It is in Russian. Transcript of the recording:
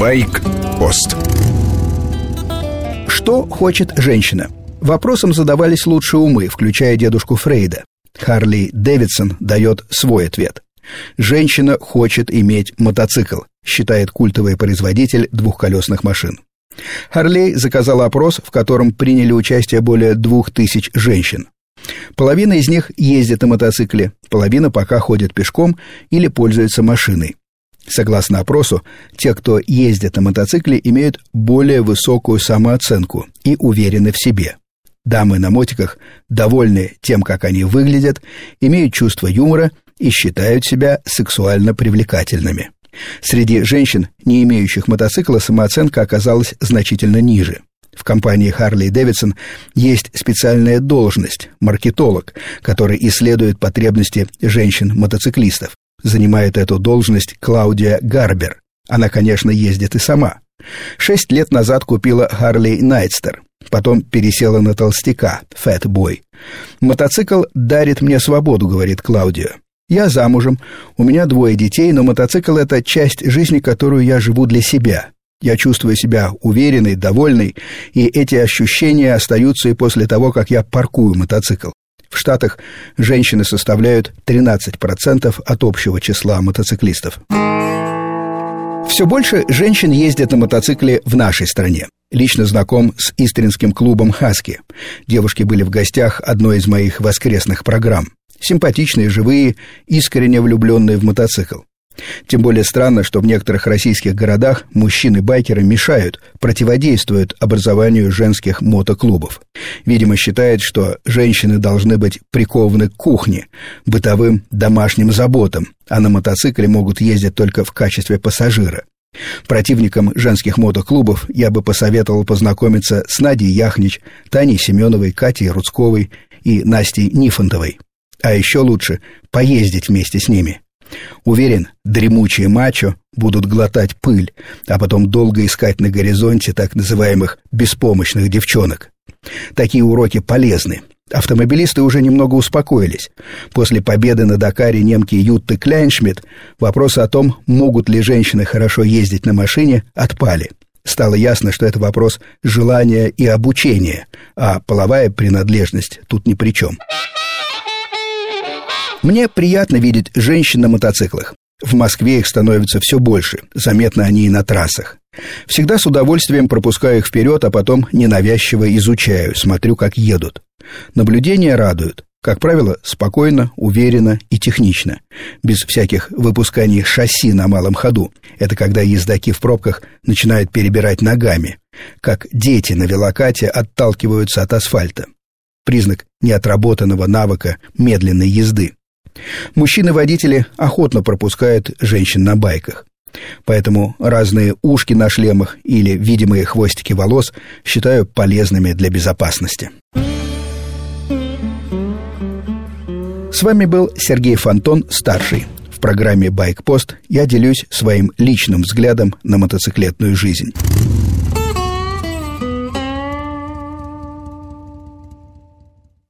Байк-пост Что хочет женщина? Вопросом задавались лучшие умы, включая дедушку Фрейда. Харли Дэвидсон дает свой ответ. Женщина хочет иметь мотоцикл, считает культовый производитель двухколесных машин. Харлей заказал опрос, в котором приняли участие более двух тысяч женщин. Половина из них ездит на мотоцикле, половина пока ходит пешком или пользуется машиной. Согласно опросу, те, кто ездит на мотоцикле, имеют более высокую самооценку и уверены в себе. Дамы на мотиках довольны тем, как они выглядят, имеют чувство юмора и считают себя сексуально привлекательными. Среди женщин, не имеющих мотоцикла, самооценка оказалась значительно ниже. В компании Harley Davidson есть специальная должность – маркетолог, который исследует потребности женщин-мотоциклистов. Занимает эту должность Клаудия Гарбер. Она, конечно, ездит и сама. Шесть лет назад купила Harley Nightster, потом пересела на толстяка, Boy. «Мотоцикл дарит мне свободу», — говорит Клаудия. Я замужем, у меня двое детей, но мотоцикл — это часть жизни, которую я живу для себя. Я чувствую себя уверенной, довольной, и эти ощущения остаются и после того, как я паркую мотоцикл. В Штатах женщины составляют 13% от общего числа мотоциклистов. Все больше женщин ездят на мотоцикле в нашей стране. Лично знаком с истринским клубом «Хаски». Девушки были в гостях одной из моих воскресных программ. Симпатичные, живые, искренне влюбленные в мотоцикл. Тем более странно, что в некоторых российских городах мужчины-байкеры мешают, противодействуют образованию женских мотоклубов. Видимо, считают, что женщины должны быть прикованы к кухне, бытовым домашним заботам, а на мотоцикле могут ездить только в качестве пассажира. Противникам женских мотоклубов я бы посоветовал познакомиться с Надей Яхнич, Таней Семеновой, Катей Рудсковой и Настей Нифонтовой. А еще лучше поездить вместе с ними. Уверен, дремучие мачо будут глотать пыль, а потом долго искать на горизонте так называемых беспомощных девчонок. Такие уроки полезны. Автомобилисты уже немного успокоились. После победы на Дакаре немки Ютты Кляйншмидт вопросы о том, могут ли женщины хорошо ездить на машине, отпали. Стало ясно, что это вопрос желания и обучения, а половая принадлежность тут ни при чем. Мне приятно видеть женщин на мотоциклах. В Москве их становится все больше, заметно они и на трассах. Всегда с удовольствием пропускаю их вперед, а потом ненавязчиво изучаю, смотрю, как едут. Наблюдения радуют. Как правило, спокойно, уверенно и технично, без всяких выпусканий шасси на малом ходу. Это когда ездаки в пробках начинают перебирать ногами, как дети на велокате отталкиваются от асфальта. Признак неотработанного навыка медленной езды. Мужчины-водители охотно пропускают женщин на байках. Поэтому разные ушки на шлемах или видимые хвостики волос считаю полезными для безопасности. С вами был Сергей Фонтон, старший. В программе «Байкпост» я делюсь своим личным взглядом на мотоциклетную жизнь.